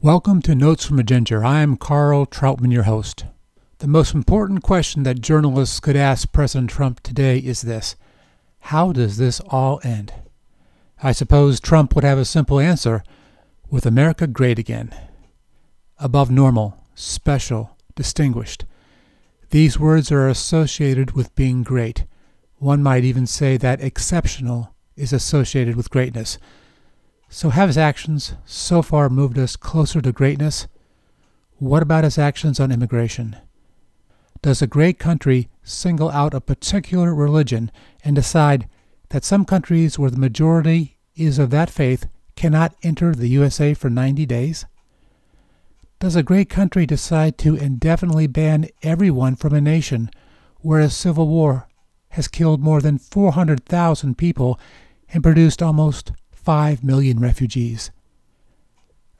Welcome to Notes from a Ginger. I am Carl Troutman, your host. The most important question that journalists could ask President Trump today is this How does this all end? I suppose Trump would have a simple answer with America great again. Above normal, special, distinguished. These words are associated with being great. One might even say that exceptional is associated with greatness. So, have his actions so far moved us closer to greatness? What about his actions on immigration? Does a great country single out a particular religion and decide that some countries where the majority is of that faith cannot enter the USA for 90 days? Does a great country decide to indefinitely ban everyone from a nation where a civil war has killed more than 400,000 people and produced almost 5 million refugees.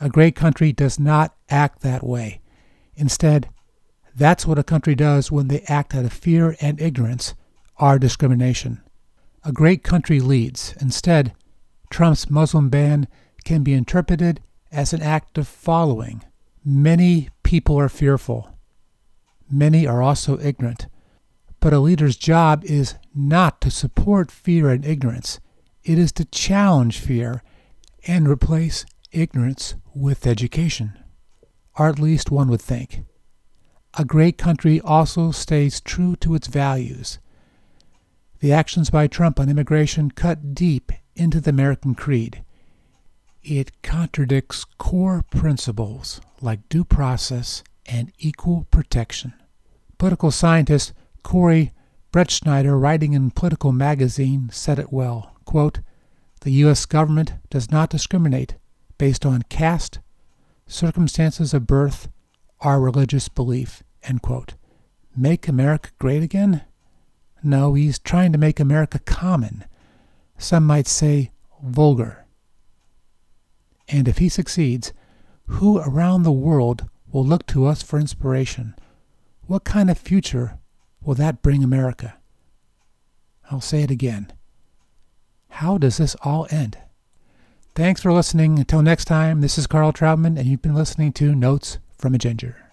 A great country does not act that way. Instead, that's what a country does when they act out of fear and ignorance, our discrimination. A great country leads. Instead, Trump's Muslim ban can be interpreted as an act of following. Many people are fearful. Many are also ignorant. But a leader's job is not to support fear and ignorance. It is to challenge fear and replace ignorance with education. Or at least one would think. A great country also stays true to its values. The actions by Trump on immigration cut deep into the American creed. It contradicts core principles like due process and equal protection. Political scientist Corey Brettschneider, writing in Politico Magazine, said it well. Quote, the U.S. government does not discriminate based on caste, circumstances of birth, or religious belief. End quote. Make America great again? No, he's trying to make America common. Some might say vulgar. And if he succeeds, who around the world will look to us for inspiration? What kind of future will that bring America? I'll say it again. How does this all end? Thanks for listening. Until next time, this is Carl Troutman, and you've been listening to Notes from a Ginger.